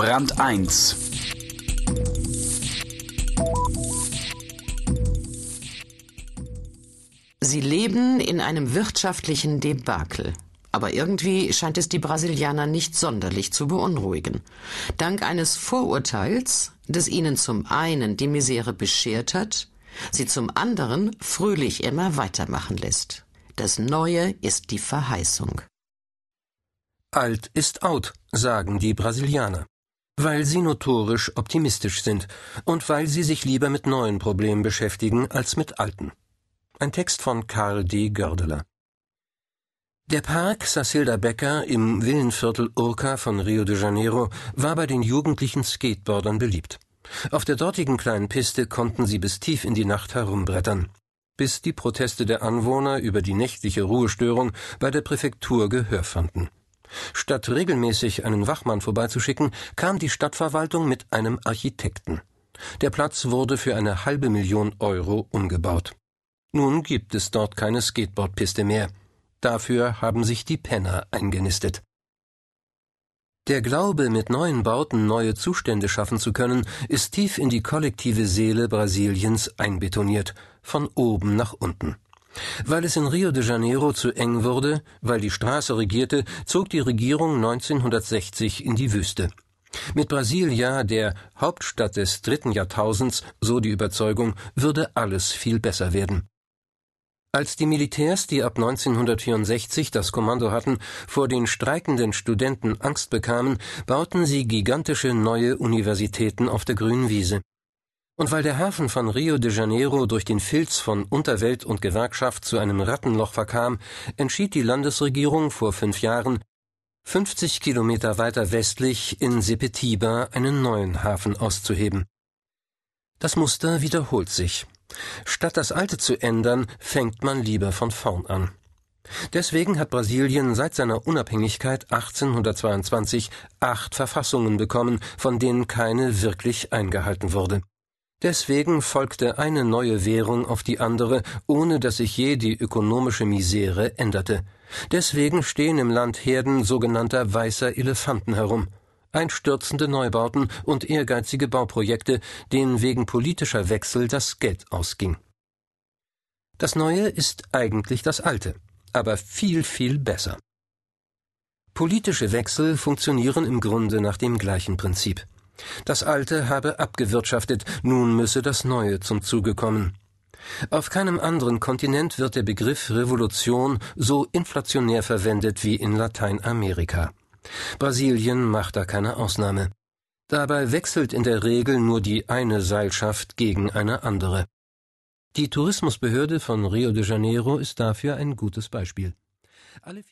Brand 1 Sie leben in einem wirtschaftlichen Debakel. Aber irgendwie scheint es die Brasilianer nicht sonderlich zu beunruhigen. Dank eines Vorurteils, das ihnen zum einen die Misere beschert hat, sie zum anderen fröhlich immer weitermachen lässt. Das Neue ist die Verheißung. Alt ist out, sagen die Brasilianer, weil sie notorisch optimistisch sind und weil sie sich lieber mit neuen Problemen beschäftigen als mit alten. Ein Text von Karl D. Gördeler. Der Park Sacilda Becker im Villenviertel Urca von Rio de Janeiro war bei den jugendlichen Skateboardern beliebt. Auf der dortigen kleinen Piste konnten sie bis tief in die Nacht herumbrettern, bis die Proteste der Anwohner über die nächtliche Ruhestörung bei der Präfektur Gehör fanden. Statt regelmäßig einen Wachmann vorbeizuschicken, kam die Stadtverwaltung mit einem Architekten. Der Platz wurde für eine halbe Million Euro umgebaut. Nun gibt es dort keine Skateboardpiste mehr. Dafür haben sich die Penner eingenistet. Der Glaube, mit neuen Bauten neue Zustände schaffen zu können, ist tief in die kollektive Seele Brasiliens einbetoniert, von oben nach unten. Weil es in Rio de Janeiro zu eng wurde, weil die Straße regierte, zog die Regierung 1960 in die Wüste. Mit Brasilia, der Hauptstadt des dritten Jahrtausends, so die Überzeugung, würde alles viel besser werden. Als die Militärs, die ab 1964 das Kommando hatten, vor den streikenden Studenten Angst bekamen, bauten sie gigantische neue Universitäten auf der grünen Wiese. Und weil der Hafen von Rio de Janeiro durch den Filz von Unterwelt und Gewerkschaft zu einem Rattenloch verkam, entschied die Landesregierung vor fünf Jahren, 50 Kilometer weiter westlich in Sepetiba einen neuen Hafen auszuheben. Das Muster wiederholt sich. Statt das Alte zu ändern, fängt man lieber von vorn an. Deswegen hat Brasilien seit seiner Unabhängigkeit 1822 acht Verfassungen bekommen, von denen keine wirklich eingehalten wurde. Deswegen folgte eine neue Währung auf die andere, ohne dass sich je die ökonomische Misere änderte. Deswegen stehen im Land Herden sogenannter weißer Elefanten herum. Einstürzende Neubauten und ehrgeizige Bauprojekte, denen wegen politischer Wechsel das Geld ausging. Das Neue ist eigentlich das Alte, aber viel, viel besser. Politische Wechsel funktionieren im Grunde nach dem gleichen Prinzip. Das Alte habe abgewirtschaftet, nun müsse das Neue zum Zuge kommen. Auf keinem anderen Kontinent wird der Begriff Revolution so inflationär verwendet wie in Lateinamerika. Brasilien macht da keine Ausnahme. Dabei wechselt in der Regel nur die eine Seilschaft gegen eine andere. Die Tourismusbehörde von Rio de Janeiro ist dafür ein gutes Beispiel.